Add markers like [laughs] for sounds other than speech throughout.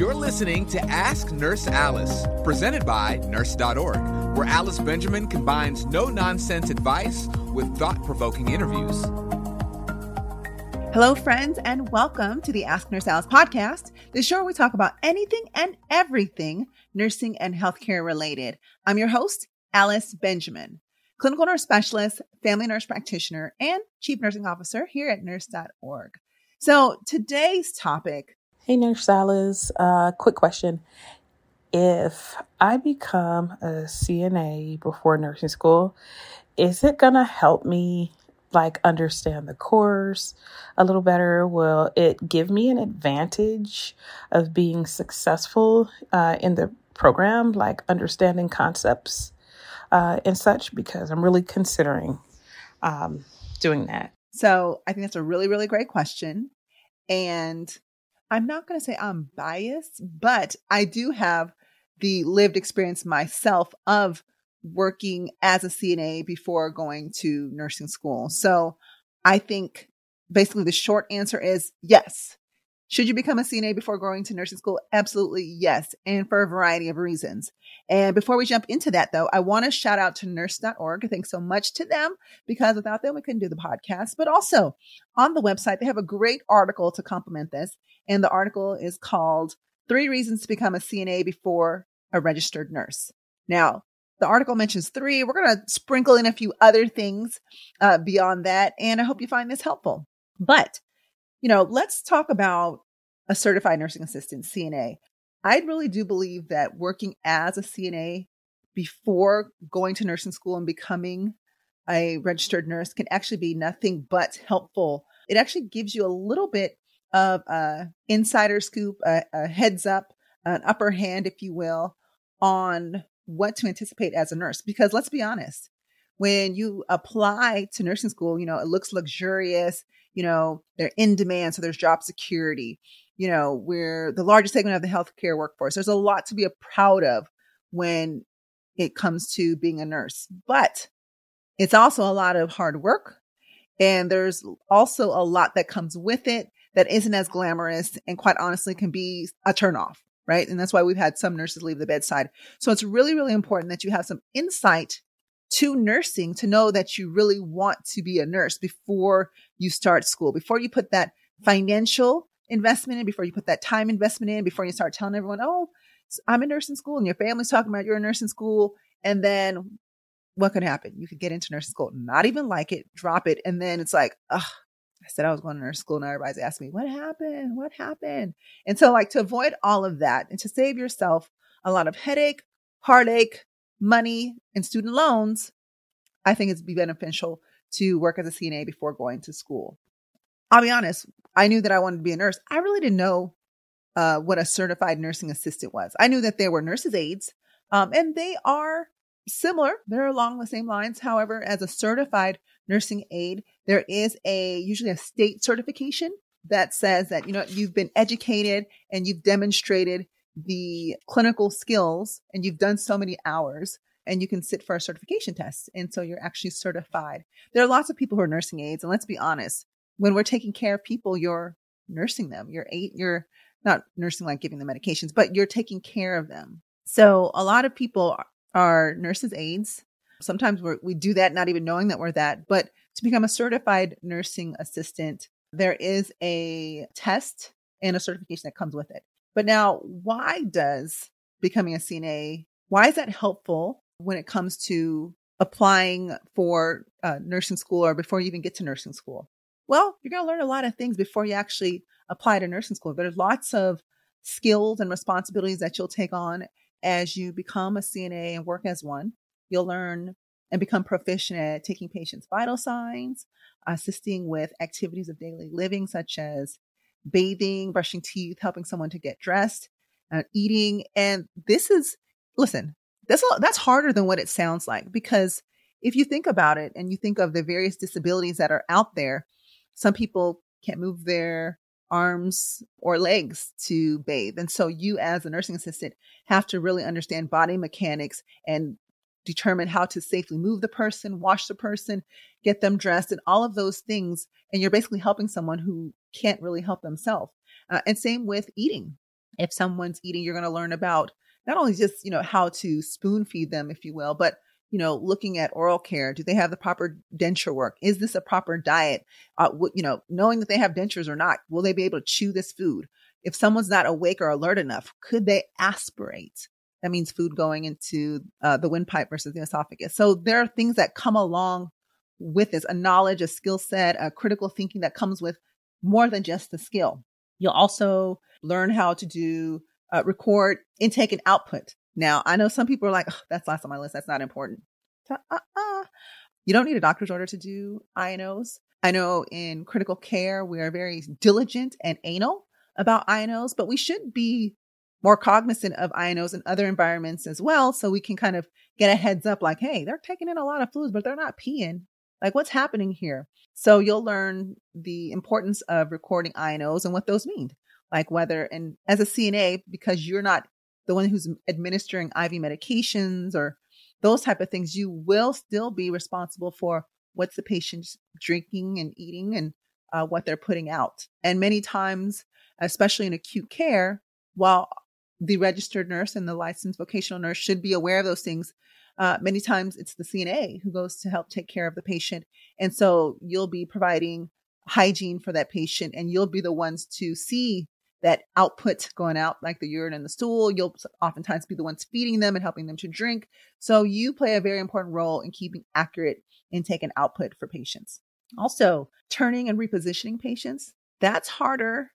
You're listening to Ask Nurse Alice, presented by Nurse.org, where Alice Benjamin combines no nonsense advice with thought provoking interviews. Hello, friends, and welcome to the Ask Nurse Alice podcast, the show where we talk about anything and everything nursing and healthcare related. I'm your host, Alice Benjamin, clinical nurse specialist, family nurse practitioner, and chief nursing officer here at nurse.org. So today's topic Hey, Nurse Alice. Uh, quick question. If I become a CNA before nursing school, is it going to help me like understand the course a little better? Will it give me an advantage of being successful uh, in the program, like understanding concepts uh, and such? Because I'm really considering um, doing that. So I think that's a really, really great question. And I'm not going to say I'm biased, but I do have the lived experience myself of working as a CNA before going to nursing school. So I think basically the short answer is yes. Should you become a CNA before going to nursing school? Absolutely yes, and for a variety of reasons. And before we jump into that, though, I want to shout out to nurse.org. Thanks so much to them because without them, we couldn't do the podcast. But also on the website, they have a great article to complement this. And the article is called Three Reasons to Become a CNA Before a Registered Nurse. Now, the article mentions three. We're going to sprinkle in a few other things uh, beyond that. And I hope you find this helpful. But you know, let's talk about a certified nursing assistant, CNA. I really do believe that working as a CNA before going to nursing school and becoming a registered nurse can actually be nothing but helpful. It actually gives you a little bit of a insider scoop, a, a heads up, an upper hand, if you will, on what to anticipate as a nurse. Because let's be honest, when you apply to nursing school, you know, it looks luxurious you know, they're in demand, so there's job security. You know, we're the largest segment of the healthcare workforce. There's a lot to be proud of when it comes to being a nurse, but it's also a lot of hard work. And there's also a lot that comes with it that isn't as glamorous and quite honestly can be a turnoff, right? And that's why we've had some nurses leave the bedside. So it's really, really important that you have some insight to nursing to know that you really want to be a nurse before you start school, before you put that financial investment in, before you put that time investment in, before you start telling everyone, oh, I'm a nurse in school and your family's talking about you're a nurse in school. And then what could happen? You could get into nursing school, not even like it, drop it. And then it's like, ugh, I said I was going to nursing school and everybody's asking me, what happened? What happened? And so like to avoid all of that and to save yourself a lot of headache, heartache, money and student loans, I think it's be beneficial to work as a CNA before going to school. I'll be honest, I knew that I wanted to be a nurse. I really didn't know uh, what a certified nursing assistant was. I knew that there were nurses' aides, um, and they are similar. They're along the same lines. However, as a certified nursing aide, there is a usually a state certification that says that you know you've been educated and you've demonstrated the clinical skills and you've done so many hours and you can sit for a certification test. And so you're actually certified. There are lots of people who are nursing aides. And let's be honest, when we're taking care of people, you're nursing them. You're eight, you're not nursing like giving them medications, but you're taking care of them. So a lot of people are nurses' aides. Sometimes we we do that not even knowing that we're that. But to become a certified nursing assistant, there is a test and a certification that comes with it. But now, why does becoming a CNA, why is that helpful when it comes to applying for uh, nursing school or before you even get to nursing school? Well, you're going to learn a lot of things before you actually apply to nursing school. There's lots of skills and responsibilities that you'll take on as you become a CNA and work as one. You'll learn and become proficient at taking patients' vital signs, assisting with activities of daily living, such as bathing, brushing teeth, helping someone to get dressed, uh, eating. And this is, listen, that's, a, that's harder than what it sounds like because if you think about it and you think of the various disabilities that are out there, some people can't move their arms or legs to bathe. And so you as a nursing assistant have to really understand body mechanics and determine how to safely move the person, wash the person, get them dressed, and all of those things. And you're basically helping someone who can't really help themselves. Uh, and same with eating. If someone's eating, you're going to learn about not only just, you know, how to spoon feed them, if you will, but you know, looking at oral care. Do they have the proper denture work? Is this a proper diet? Uh, w- you know, knowing that they have dentures or not, will they be able to chew this food? If someone's not awake or alert enough, could they aspirate? That means food going into uh, the windpipe versus the esophagus. So there are things that come along with this a knowledge, a skill set, a critical thinking that comes with more than just the skill. You'll also learn how to do uh, record intake and output. Now, I know some people are like, oh, that's last on my list. That's not important. Uh-uh. You don't need a doctor's order to do I&Os. I know in critical care, we are very diligent and anal about I&Os, but we should be more cognizant of I&Os in other environments as well. So we can kind of get a heads up like, hey, they're taking in a lot of fluids, but they're not peeing. Like, what's happening here? So you'll learn the importance of recording I&Os and what those mean. Like whether, and as a CNA, because you're not the one who's administering IV medications or those type of things, you will still be responsible for what's the patient's drinking and eating and uh, what they're putting out. And many times, especially in acute care, while the registered nurse and the licensed vocational nurse should be aware of those things. Uh, many times it's the CNA who goes to help take care of the patient. And so you'll be providing hygiene for that patient and you'll be the ones to see that output going out like the urine and the stool. You'll oftentimes be the ones feeding them and helping them to drink. So you play a very important role in keeping accurate intake and output for patients. Also, turning and repositioning patients, that's harder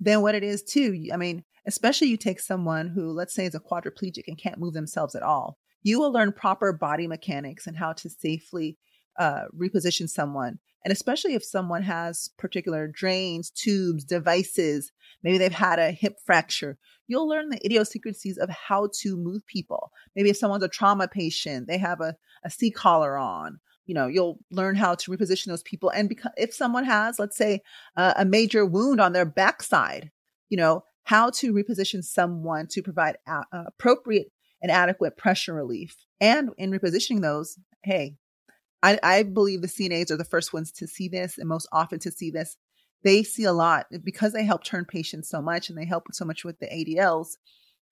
than what it is too. I mean, especially you take someone who, let's say, is a quadriplegic and can't move themselves at all. You will learn proper body mechanics and how to safely uh, reposition someone. And especially if someone has particular drains, tubes, devices, maybe they've had a hip fracture, you'll learn the idiosyncrasies of how to move people. Maybe if someone's a trauma patient, they have a, a C collar on. You know, you'll learn how to reposition those people. And because if someone has, let's say, uh, a major wound on their backside, you know, how to reposition someone to provide a- appropriate and adequate pressure relief. And in repositioning those, hey, I, I believe the CNAs are the first ones to see this and most often to see this. They see a lot because they help turn patients so much and they help so much with the ADLs.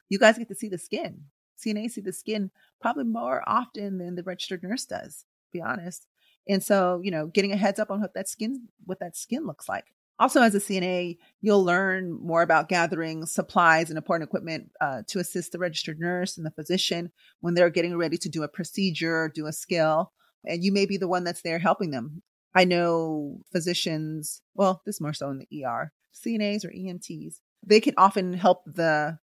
You guys get to see the skin. CNAs see the skin probably more often than the registered nurse does, be honest. And so, you know, getting a heads up on what that skin, what that skin looks like. Also, as a CNA, you'll learn more about gathering supplies and important equipment uh, to assist the registered nurse and the physician when they're getting ready to do a procedure, do a skill, and you may be the one that's there helping them. I know physicians, well, this more so in the ER, CNAs or EMTs, they can often help the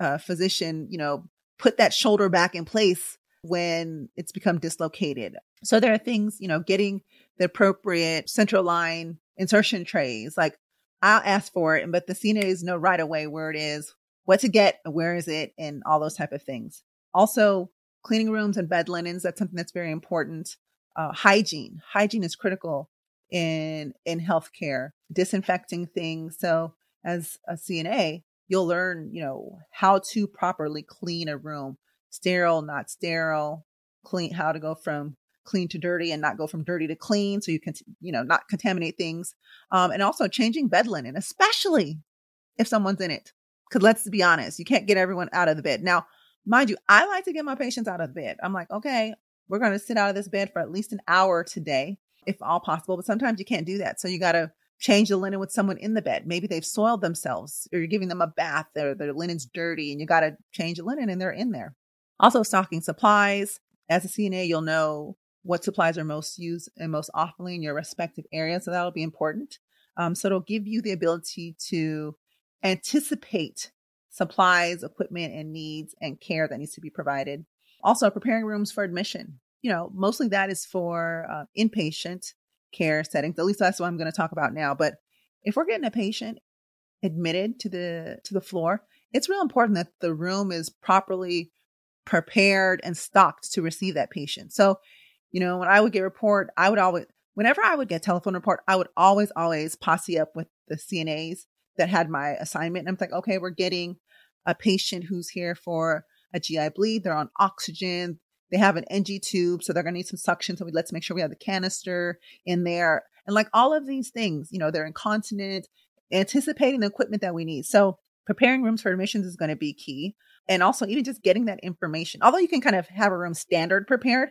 uh, physician, you know, put that shoulder back in place when it's become dislocated. So there are things, you know, getting the appropriate central line insertion trays. Like I'll ask for it, but the CNAs know right away where it is, what to get, where is it, and all those type of things. Also, cleaning rooms and bed linens. That's something that's very important. Uh, hygiene. Hygiene is critical in in healthcare. Disinfecting things. So as a CNA, you'll learn, you know, how to properly clean a room, sterile, not sterile, clean, how to go from clean to dirty and not go from dirty to clean so you can you know not contaminate things. Um, and also changing bed linen especially if someone's in it because let's be honest you can't get everyone out of the bed. Now mind you i like to get my patients out of bed. I'm like okay we're going to sit out of this bed for at least an hour today if all possible but sometimes you can't do that so you got to change the linen with someone in the bed. Maybe they've soiled themselves or you're giving them a bath their, their linen's dirty and you got to change the linen and they're in there. Also stocking supplies. As a cna you'll know what supplies are most used and most oftenly in your respective area. So that'll be important. Um, so it'll give you the ability to anticipate supplies, equipment, and needs and care that needs to be provided. Also, preparing rooms for admission. you know, mostly that is for uh, inpatient care settings. At least that's what I'm going to talk about now. But if we're getting a patient admitted to the to the floor, it's real important that the room is properly prepared and stocked to receive that patient. So, you know, when I would get report, I would always whenever I would get telephone report, I would always always posse up with the CNAs that had my assignment. And I'm like, okay, we're getting a patient who's here for a GI bleed. They're on oxygen. They have an NG tube, so they're going to need some suction. So we let's make sure we have the canister in there, and like all of these things, you know, they're incontinent, anticipating the equipment that we need. So preparing rooms for admissions is going to be key, and also even just getting that information. Although you can kind of have a room standard prepared,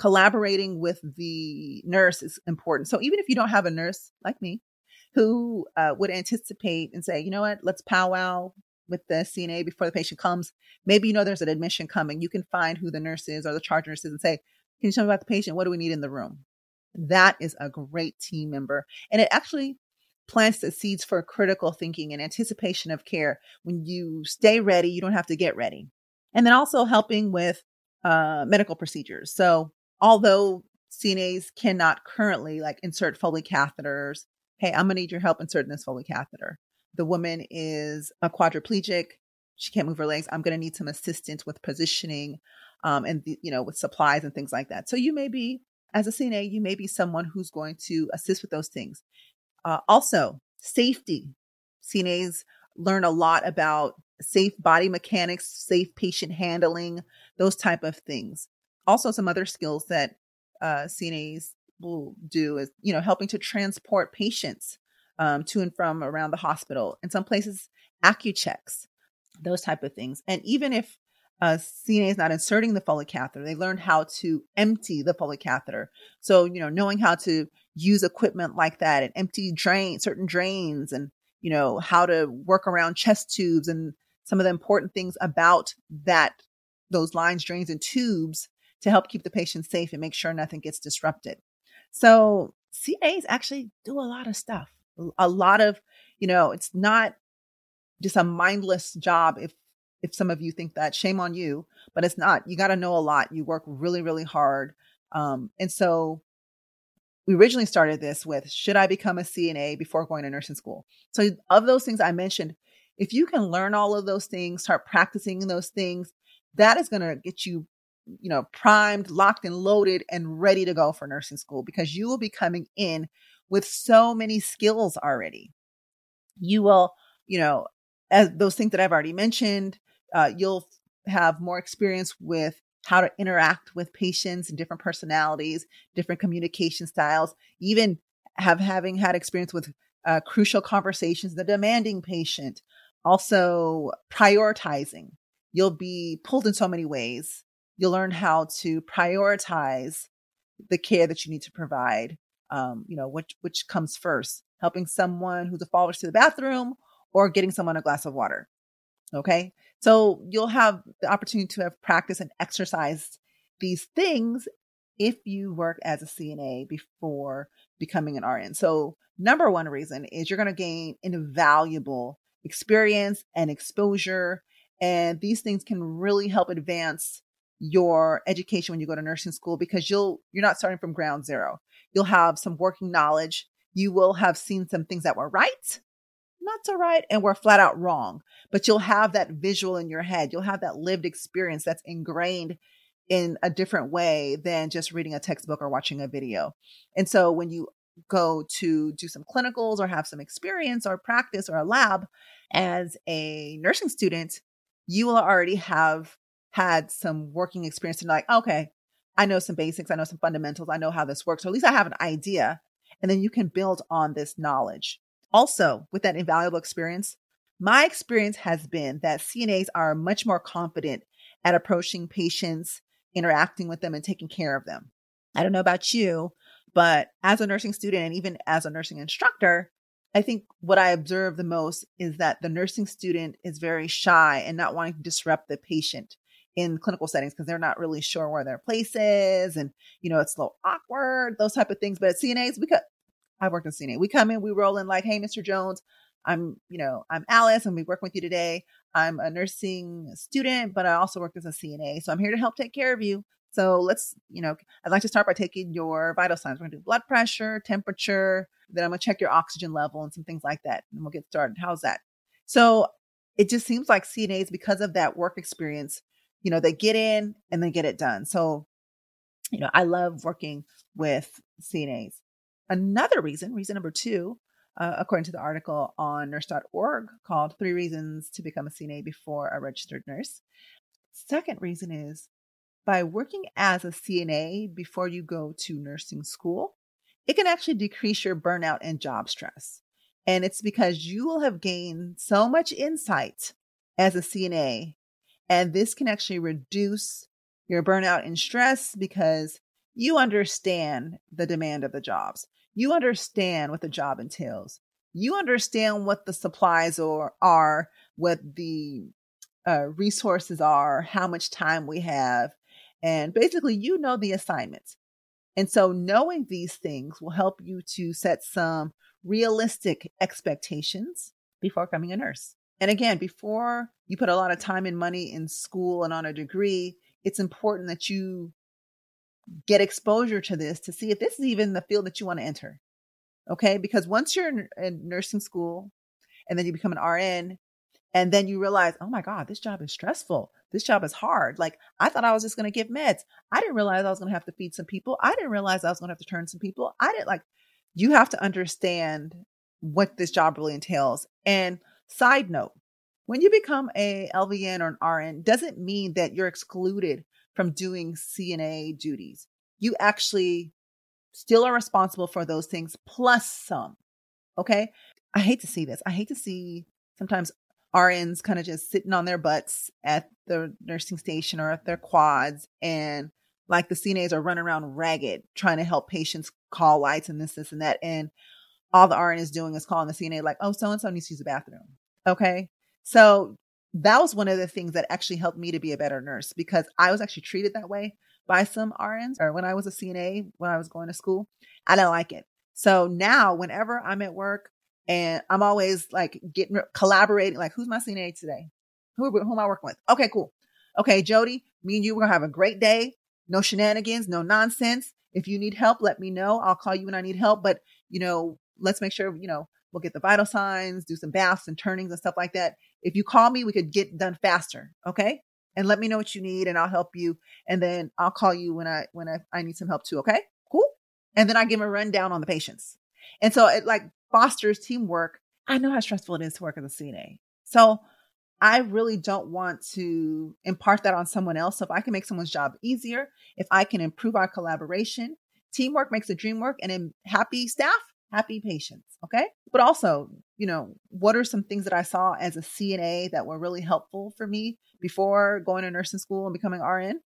collaborating with the nurse is important. So even if you don't have a nurse like me, who uh, would anticipate and say, you know what, let's powwow with the CNA before the patient comes. Maybe you know there's an admission coming. You can find who the nurse is or the charge nurse is and say, Can you tell me about the patient? What do we need in the room? That is a great team member. And it actually plants the seeds for critical thinking and anticipation of care. When you stay ready, you don't have to get ready. And then also helping with uh, medical procedures. So, although CNAs cannot currently like insert Foley catheters, hey, I'm gonna need your help inserting this Foley catheter. The woman is a quadriplegic. She can't move her legs. I'm going to need some assistance with positioning um, and the, you know with supplies and things like that. So you may be as a cna you may be someone who's going to assist with those things. Uh, also safety. Cnas learn a lot about safe body mechanics safe patient handling those type of things also some other skills that uh, cnas will do is you know helping to transport patients um, to and from around the hospital. In some places, Accu-Checks, those type of things. And even if a CNA is not inserting the Foley catheter, they learn how to empty the Foley catheter. So, you know, knowing how to use equipment like that and empty drain certain drains and, you know, how to work around chest tubes and some of the important things about that, those lines, drains, and tubes to help keep the patient safe and make sure nothing gets disrupted. So CNAs actually do a lot of stuff. A lot of, you know, it's not just a mindless job if if some of you think that. Shame on you but it's not. You got to know a lot. You work really really hard. Um, and so we originally started this with should i become a cna before going to nursing school? So of those things i mentioned if you can learn all of those things start practicing those things that is going to get you you know primed locked and loaded and ready to go for nursing school because you will be coming in with so many skills already. You will, you know, as those things that I've already mentioned, uh, you'll have more experience with how to interact with patients and different personalities, different communication styles, even have having had experience with uh, crucial conversations, the demanding patient, also prioritizing. You'll be pulled in so many ways. You'll learn how to prioritize the care that you need to provide um, you know, which which comes first, helping someone who's a follower to the bathroom or getting someone a glass of water. Okay. So you'll have the opportunity to have practiced and exercised these things if you work as a CNA before becoming an RN. So number one reason is you're going to gain invaluable experience and exposure. And these things can really help advance your education when you go to nursing school because you'll you're not starting from ground zero. You'll have some working knowledge. You will have seen some things that were right, not so right, and were flat out wrong. But you'll have that visual in your head. You'll have that lived experience that's ingrained in a different way than just reading a textbook or watching a video. And so when you go to do some clinicals or have some experience or practice or a lab as a nursing student, you will already have had some working experience and like, okay, I know some basics, I know some fundamentals, I know how this works, or at least I have an idea. And then you can build on this knowledge. Also, with that invaluable experience, my experience has been that CNAs are much more confident at approaching patients, interacting with them, and taking care of them. I don't know about you, but as a nursing student and even as a nursing instructor, I think what I observe the most is that the nursing student is very shy and not wanting to disrupt the patient in clinical settings because they're not really sure where their place is and you know it's a little awkward those type of things but at cnas we could i worked in cna we come in we roll in like hey mr jones i'm you know i'm alice and we work with you today i'm a nursing student but i also work as a cna so i'm here to help take care of you So let's, you know, I'd like to start by taking your vital signs. We're going to do blood pressure, temperature, then I'm going to check your oxygen level and some things like that. And we'll get started. How's that? So it just seems like CNAs, because of that work experience, you know, they get in and they get it done. So, you know, I love working with CNAs. Another reason, reason number two, uh, according to the article on nurse.org called Three Reasons to Become a CNA Before a Registered Nurse. Second reason is by working as a CNA before you go to nursing school, it can actually decrease your burnout and job stress. And it's because you will have gained so much insight as a CNA. And this can actually reduce your burnout and stress because you understand the demand of the jobs. You understand what the job entails. You understand what the supplies are, are what the uh, resources are, how much time we have. And basically, you know the assignments. And so, knowing these things will help you to set some realistic expectations before becoming a nurse. And again, before you put a lot of time and money in school and on a degree, it's important that you get exposure to this to see if this is even the field that you want to enter. Okay. Because once you're in nursing school and then you become an RN, and then you realize, oh my God, this job is stressful. This job is hard. Like I thought I was just going to give meds. I didn't realize I was going to have to feed some people. I didn't realize I was going to have to turn some people. I didn't like, you have to understand what this job really entails. And side note, when you become a LVN or an RN, doesn't mean that you're excluded from doing CNA duties. You actually still are responsible for those things plus some. Okay. I hate to see this. I hate to see sometimes RNs kind of just sitting on their butts at the nursing station or at their quads and like the CNAs are running around ragged trying to help patients call lights and this, this, and that. And all the RN is doing is calling the CNA like, oh, so and so needs to use the bathroom. Okay. So that was one of the things that actually helped me to be a better nurse because I was actually treated that way by some RNs or when I was a CNA when I was going to school. I didn't like it. So now whenever I'm at work and I'm always like getting collaborating, like who's my CNA today? Who, who am I working with? Okay, cool. Okay, Jody, me and you, we're gonna have a great day. No shenanigans, no nonsense. If you need help, let me know. I'll call you when I need help. But, you know, let's make sure, you know, we'll get the vital signs, do some baths and turnings and stuff like that. If you call me, we could get done faster. Okay. And let me know what you need and I'll help you. And then I'll call you when I, when I, I need some help too. Okay. Cool. And then I give a rundown on the patients. And so it like fosters teamwork. I know how stressful it is to work as a CNA. So I really don't want to impart that on someone else. So if I can make someone's job easier, if I can improve our collaboration, teamwork makes the dream work and happy staff, happy patients. Okay. But also, you know, what are some things that I saw as a CNA that were really helpful for me before going to nursing school and becoming RN?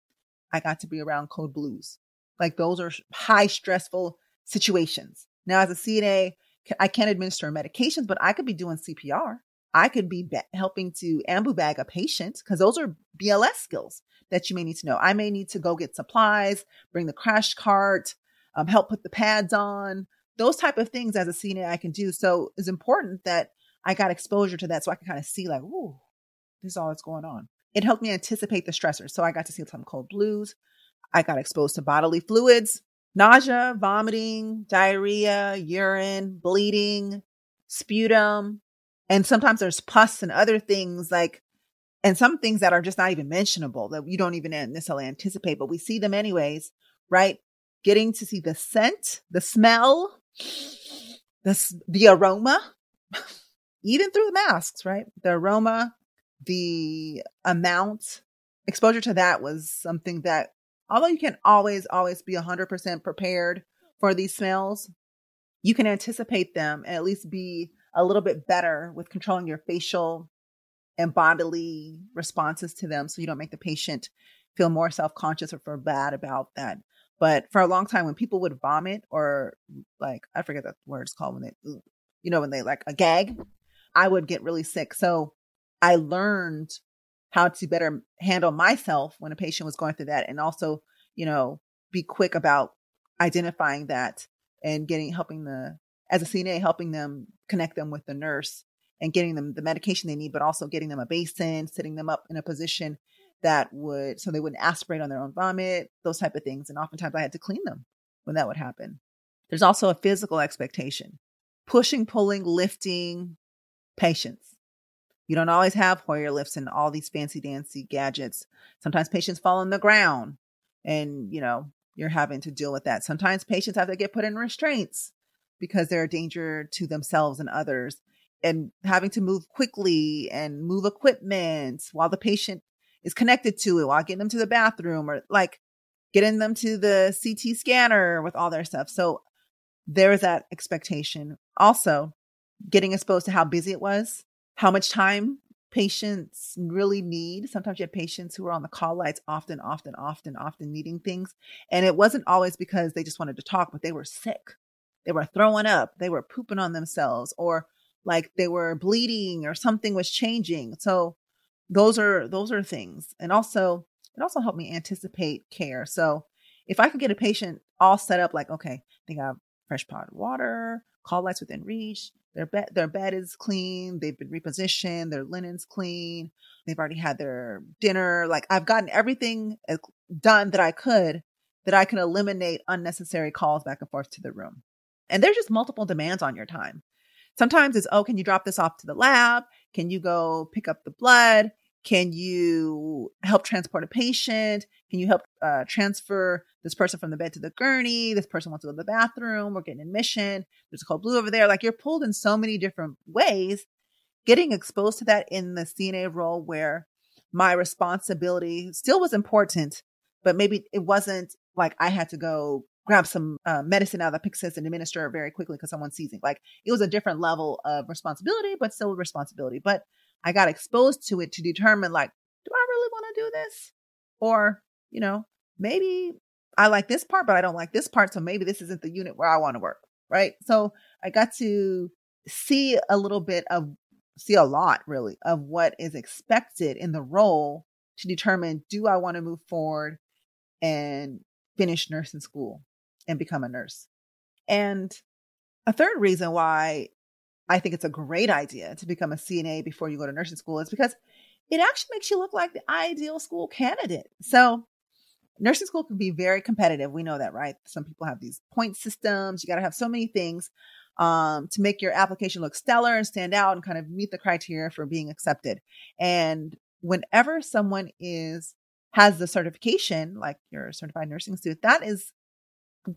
I got to be around code blues. Like those are high stressful situations. Now, as a CNA, I can't administer medications, but I could be doing CPR. I could be helping to ambu bag a patient because those are BLS skills that you may need to know. I may need to go get supplies, bring the crash cart, um, help put the pads on, those type of things as a CNA I can do. So it's important that I got exposure to that so I can kind of see like, ooh, this is all that's going on. It helped me anticipate the stressors. So I got to see some code blues. I got exposed to bodily fluids, nausea, vomiting, diarrhea, urine, bleeding, sputum, and sometimes there's pus and other things like, and some things that are just not even mentionable that you don't even necessarily anticipate, but we see them anyways, right? Getting to see the scent, the smell, the, the aroma, [laughs] even through the masks, right? The aroma, the amount, exposure to that was something that, although you can always, always be 100% prepared for these smells, you can anticipate them and at least be a little bit better with controlling your facial and bodily responses to them so you don't make the patient feel more self-conscious or feel bad about that. But for a long time when people would vomit or mm, like i forget that word it's called when they you know when they like a gag i would get really sick. So i learned how to better handle myself when a patient was going through that and also you know be quick about identifying that and getting helping the as a CNA, helping them connect them with the nurse and getting them the medication they need, but also getting them a basin, sitting them up in a position that would, so they wouldn't aspirate on their own vomit, those type of things. And oftentimes I had to clean them when that would happen. There's also a physical expectation pushing, pulling, lifting, patience. You don't always have Hoyer lifts and all these fancy dancy gadgets. Sometimes patients fall on the ground and, you know, you're having to deal with that. Sometimes patients have to get put in restraints because they're a danger to themselves and others and having to move quickly and move equipment while the patient is connected to it while getting them to the bathroom or like getting them to the CT scanner with all their stuff. So there is that expectation. Also, getting exposed to how busy it was, how much time patients really need. Sometimes you have patients who are on the call lights often, often, often, often needing things. And it wasn't always because they just wanted to talk, but they were sick. They were throwing up, they were pooping on themselves, or like they were bleeding or something was changing. So those are those are things. And also it also helped me anticipate care. So if I could get a patient all set up like, okay, I have fresh pot water, call lights within reach, their bed their bed is clean, they've been repositioned, their linen's clean, they've already had their dinner. Like I've gotten everything uh, done that I could that I can eliminate unnecessary calls back and forth to the room. And there's just multiple demands on your time. Sometimes it's, oh, can you drop this off to the lab? Can you go pick up the blood? Can you help transport a patient? Can you help uh, transfer this person from the bed to the gurney? This person wants to go to the bathroom. We're getting admission. There's a code blue over there. Like you're pulled in so many different ways. Getting exposed to that in the CNA role where my responsibility still was important, but maybe it wasn't like I had to go grab some uh, medicine out of the Pyxis and administer it very quickly because someone's seizing. Like it was a different level of responsibility, but still responsibility. But I got exposed to it to determine like, do I really want to do this? Or, you know, maybe I like this part, but I don't like this part. So maybe this isn't the unit where I want to work. Right. So I got to see a little bit of, see a lot really of what is expected in the role to determine do I want to move forward and finish nursing school and become a nurse. And a third reason why I think it's a great idea to become a CNA before you go to nursing school is because it actually makes you look like the ideal school candidate. So, nursing school can be very competitive. We know that, right? Some people have these point systems. You got to have so many things um, to make your application look stellar and stand out and kind of meet the criteria for being accepted. And whenever someone is has the certification, like you're a certified nursing student, that is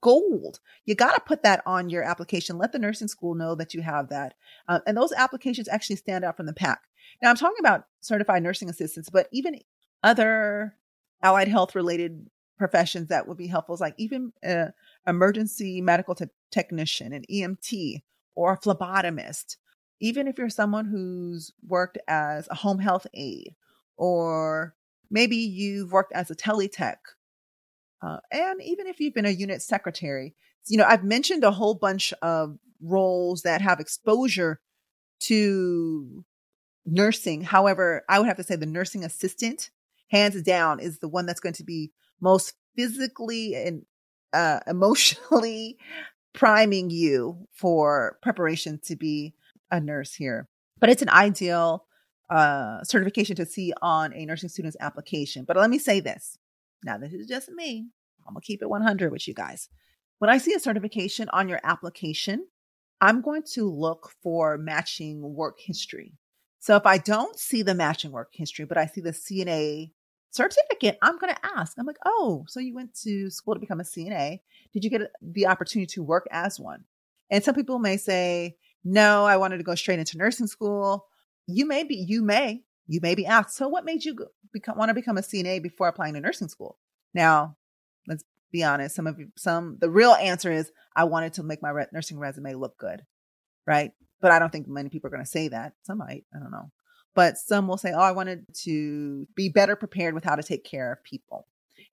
gold. You got to put that on your application. Let the nursing school know that you have that. Uh, and those applications actually stand out from the pack. Now, I'm talking about certified nursing assistants, but even other allied health related professions that would be helpful, is like even an emergency medical te- technician, an EMT, or a phlebotomist. Even if you're someone who's worked as a home health aide, or maybe you've worked as a teletech uh, and even if you've been a unit secretary, you know, I've mentioned a whole bunch of roles that have exposure to nursing. However, I would have to say the nursing assistant, hands down, is the one that's going to be most physically and uh, [laughs] emotionally priming you for preparation to be a nurse here. But it's an ideal uh, certification to see on a nursing student's application. But let me say this now, this is just me. I'm going to keep it 100 with you guys. When I see a certification on your application, I'm going to look for matching work history. So if I don't see the matching work history, but I see the CNA certificate, I'm going to ask. I'm like, oh, so you went to school to become a CNA. Did you get the opportunity to work as one? And some people may say, no, I wanted to go straight into nursing school. You may be, you may, you may be asked, so what made you become, want to become a CNA before applying to nursing school? Now, let's be honest. Some of you, some, the real answer is I wanted to make my re- nursing resume look good. Right. But I don't think many people are going to say that. Some might, I don't know. But some will say, oh, I wanted to be better prepared with how to take care of people.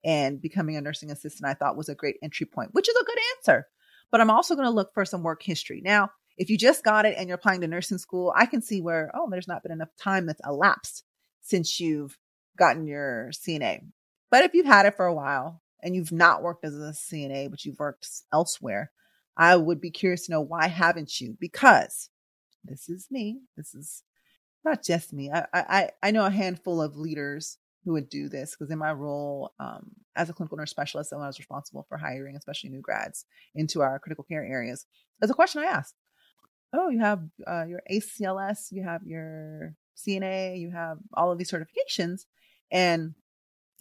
And becoming a nursing assistant, I thought was a great entry point, which is a good answer. But I'm also going to look for some work history. Now, if you just got it and you're applying to nursing school, I can see where, oh, there's not been enough time that's elapsed since you've gotten your CNA. But if you've had it for a while and you've not worked as a CNA, but you've worked elsewhere, I would be curious to know why haven't you? Because this is me. This is not just me. I I I know a handful of leaders who would do this because in my role um, as a clinical nurse specialist, I was responsible for hiring, especially new grads, into our critical care areas. There's a question I asked. Oh, you have uh, your ACLS, you have your CNA, you have all of these certifications. And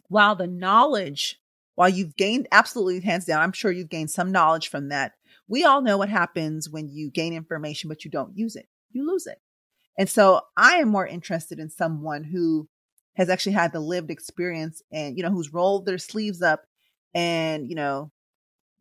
while the knowledge, while you've gained absolutely hands down, I'm sure you've gained some knowledge from that. We all know what happens when you gain information, but you don't use it, you lose it. And so I am more interested in someone who has actually had the lived experience and, you know, who's rolled their sleeves up and, you know,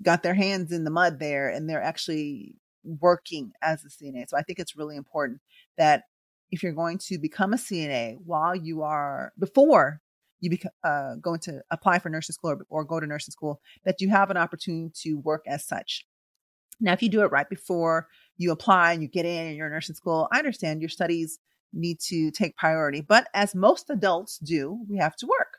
got their hands in the mud there and they're actually working as a CNA. So I think it's really important that if you're going to become a CNA while you are before you become uh, going to apply for nursing school or, or go to nursing school, that you have an opportunity to work as such. Now, if you do it right before you apply and you get in and you're in nursing school, I understand your studies need to take priority. But as most adults do, we have to work.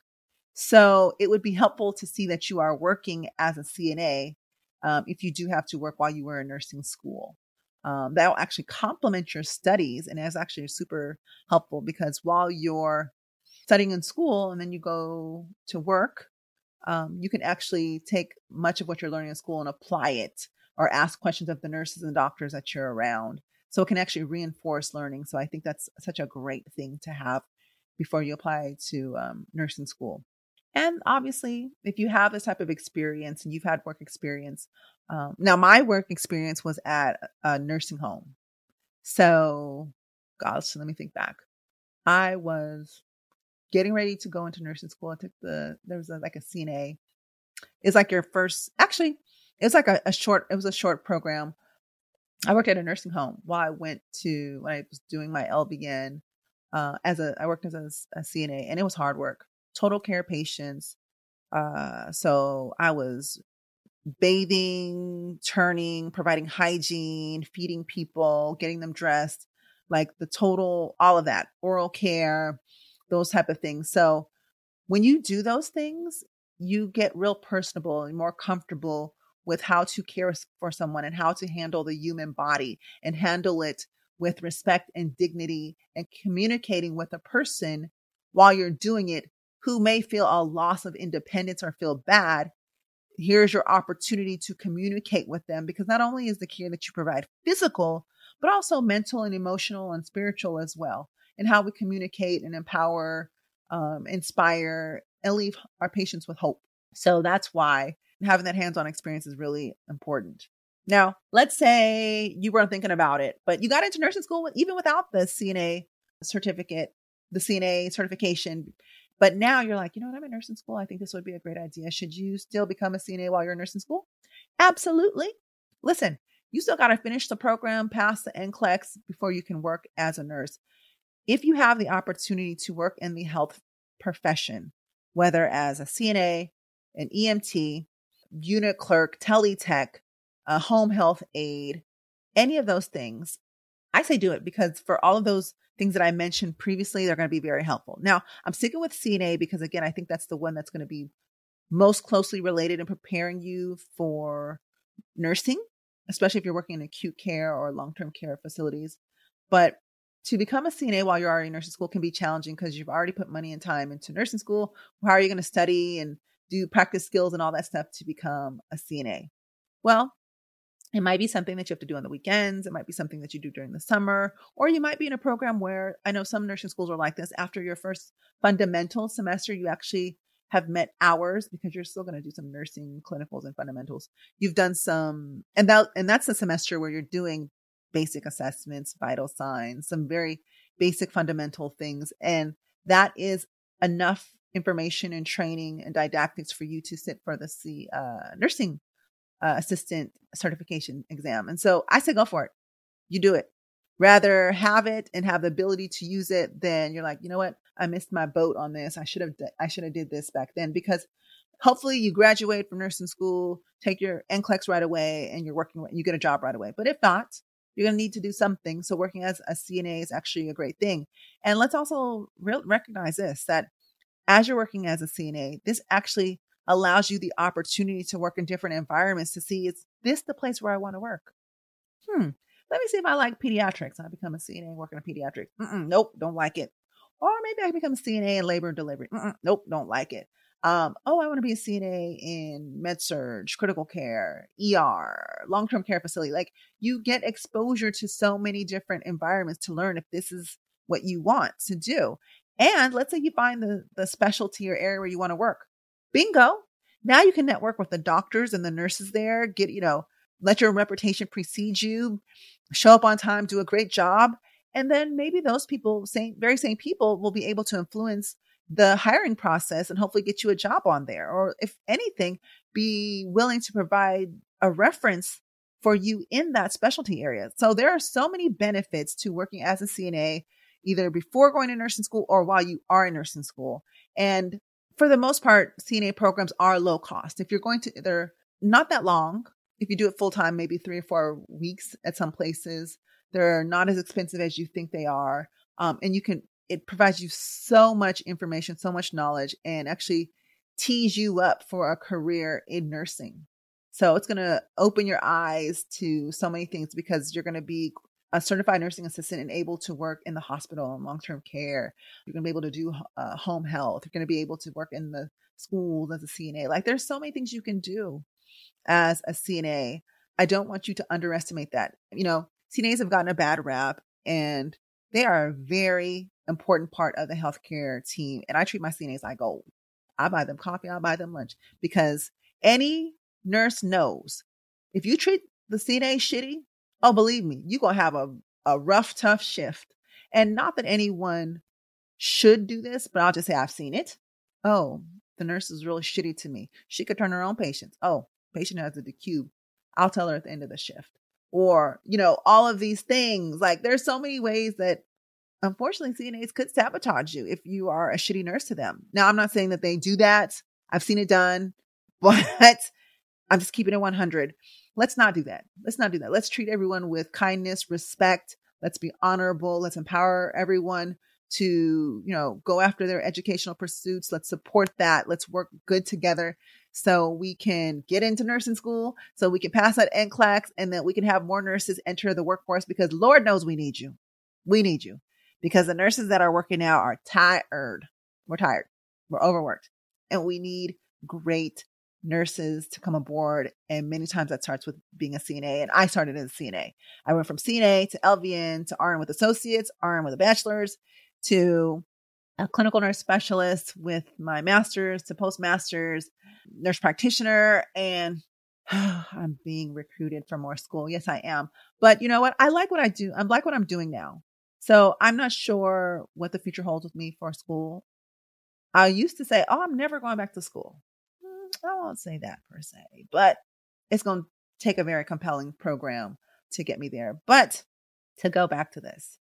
So it would be helpful to see that you are working as a CNA um, if you do have to work while you were in nursing school. Um, that will actually complement your studies and is actually super helpful because while you're studying in school and then you go to work, um, you can actually take much of what you're learning in school and apply it or ask questions of the nurses and doctors that you're around. So it can actually reinforce learning. So I think that's such a great thing to have before you apply to um, nursing school. And obviously, if you have this type of experience and you've had work experience, um, now my work experience was at a nursing home. So, gosh, let me think back. I was getting ready to go into nursing school. I took the there was a, like a CNA. It's like your first. Actually, it was like a, a short. It was a short program I worked at a nursing home while I went to when I was doing my LVN. Uh, as a, I worked as a, a CNA, and it was hard work. Total care patients. Uh, so I was bathing, turning, providing hygiene, feeding people, getting them dressed, like the total, all of that, oral care, those type of things. So when you do those things, you get real personable and more comfortable with how to care for someone and how to handle the human body and handle it with respect and dignity and communicating with a person while you're doing it who may feel a loss of independence or feel bad. Here's your opportunity to communicate with them because not only is the care that you provide physical, but also mental and emotional and spiritual as well, and how we communicate and empower, um, inspire, and leave our patients with hope. So that's why having that hands on experience is really important. Now, let's say you weren't thinking about it, but you got into nursing school even without the CNA certificate, the CNA certification. But now you're like, you know what? I'm in nursing school. I think this would be a great idea. Should you still become a CNA while you're in nursing school? Absolutely. Listen, you still got to finish the program, pass the NCLEX before you can work as a nurse. If you have the opportunity to work in the health profession, whether as a CNA, an EMT, unit clerk, teletech, a home health aide, any of those things, I say do it because for all of those things that I mentioned previously, they're going to be very helpful. Now, I'm sticking with CNA because, again, I think that's the one that's going to be most closely related in preparing you for nursing, especially if you're working in acute care or long term care facilities. But to become a CNA while you're already in nursing school can be challenging because you've already put money and time into nursing school. How are you going to study and do practice skills and all that stuff to become a CNA? Well, it might be something that you have to do on the weekends. It might be something that you do during the summer, or you might be in a program where I know some nursing schools are like this. After your first fundamental semester, you actually have met hours because you're still going to do some nursing clinicals and fundamentals. You've done some, and that and that's the semester where you're doing basic assessments, vital signs, some very basic fundamental things, and that is enough information and training and didactics for you to sit for the C, uh, nursing uh, assistant certification exam. And so I say go for it. You do it. Rather have it and have the ability to use it than you're like, you know what? I missed my boat on this. I should have I should have did this back then because hopefully you graduate from nursing school, take your NCLEX right away, and you're working. You get a job right away. But if not, you're going to need to do something. So working as a CNA is actually a great thing. And let's also re- recognize this that as you're working as a CNA, this actually allows you the opportunity to work in different environments to see is this the place where I want to work? Hmm. Let me see if I like pediatrics. I become a CNA working in pediatrics. Mm-mm, nope, don't like it. Or maybe I become a CNA in labor and delivery. Mm-mm, nope, don't like it. Um, oh, I want to be a CNA in med surg, critical care, ER, long term care facility. Like you get exposure to so many different environments to learn if this is what you want to do. And let's say you find the, the specialty or area where you want to work. Bingo. Now you can network with the doctors and the nurses there, get, you know, let your reputation precede you, show up on time, do a great job. And then maybe those people, same, very same people, will be able to influence the hiring process and hopefully get you a job on there. Or if anything, be willing to provide a reference for you in that specialty area. So there are so many benefits to working as a CNA, either before going to nursing school or while you are in nursing school. And for the most part, CNA programs are low cost. If you're going to, they're not that long. If you do it full time, maybe three or four weeks at some places, they're not as expensive as you think they are. Um, and you can it provides you so much information, so much knowledge, and actually tees you up for a career in nursing. So it's going to open your eyes to so many things because you're going to be a certified nursing assistant and able to work in the hospital and long term care. You're going to be able to do uh, home health. You're going to be able to work in the schools as a CNA. Like there's so many things you can do as a CNA. I don't want you to underestimate that. You know, CNAs have gotten a bad rap and they are a very important part of the healthcare team. And I treat my CNAs like gold. I buy them coffee, I buy them lunch because any nurse knows if you treat the CNA shitty, oh, believe me, you're going to have a, a rough, tough shift. And not that anyone should do this, but I'll just say I've seen it. Oh, the nurse is really shitty to me. She could turn her own patients. Oh, patient has a decube. I'll tell her at the end of the shift or you know all of these things like there's so many ways that unfortunately cnas could sabotage you if you are a shitty nurse to them now i'm not saying that they do that i've seen it done [laughs] but i'm just keeping it 100 let's not do that let's not do that let's treat everyone with kindness respect let's be honorable let's empower everyone to you know go after their educational pursuits let's support that let's work good together so we can get into nursing school, so we can pass that NCLEX, and that we can have more nurses enter the workforce because Lord knows we need you. We need you because the nurses that are working now are tired. We're tired. We're overworked. And we need great nurses to come aboard. And many times that starts with being a CNA. And I started as a CNA. I went from CNA to LVN to RN with associates, RN with a bachelor's to a clinical nurse specialist with my master's to postmaster's, nurse practitioner, and [sighs] I'm being recruited for more school. Yes, I am. But you know what? I like what I do. I like what I'm doing now. So I'm not sure what the future holds with me for school. I used to say, oh, I'm never going back to school. I won't say that per se, but it's going to take a very compelling program to get me there. But to go back to this,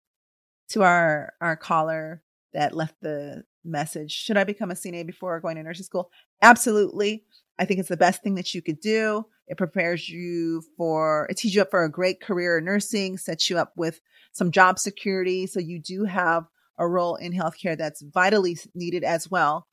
to our our caller that left the message. Should I become a CNA before going to nursing school? Absolutely. I think it's the best thing that you could do. It prepares you for, it teaches you up for a great career in nursing, sets you up with some job security. So you do have a role in healthcare that's vitally needed as well.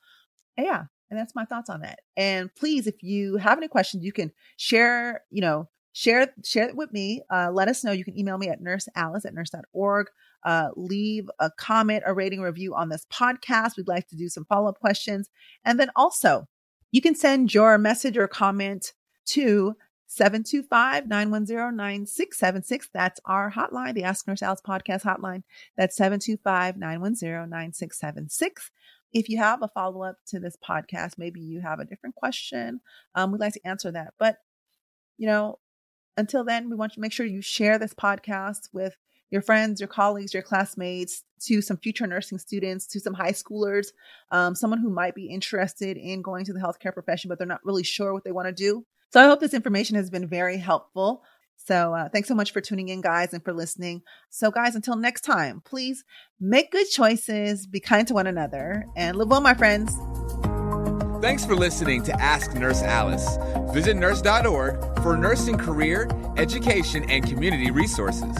And yeah. And that's my thoughts on that. And please, if you have any questions, you can share, you know, share share it with me. Uh, let us know. You can email me at nursealice at nurse.org. Uh, leave a comment, a rating, review on this podcast. We'd like to do some follow up questions. And then also, you can send your message or comment to 725 910 9676. That's our hotline, the Ask Nurse Alice podcast hotline. That's 725 910 9676. If you have a follow up to this podcast, maybe you have a different question, um, we'd like to answer that. But, you know, until then, we want you to make sure you share this podcast with your friends, your colleagues, your classmates, to some future nursing students, to some high schoolers, um, someone who might be interested in going to the healthcare profession, but they're not really sure what they want to do. So I hope this information has been very helpful. So uh, thanks so much for tuning in, guys, and for listening. So, guys, until next time, please make good choices, be kind to one another, and live well, my friends. Thanks for listening to Ask Nurse Alice. Visit nurse.org for nursing career, education, and community resources.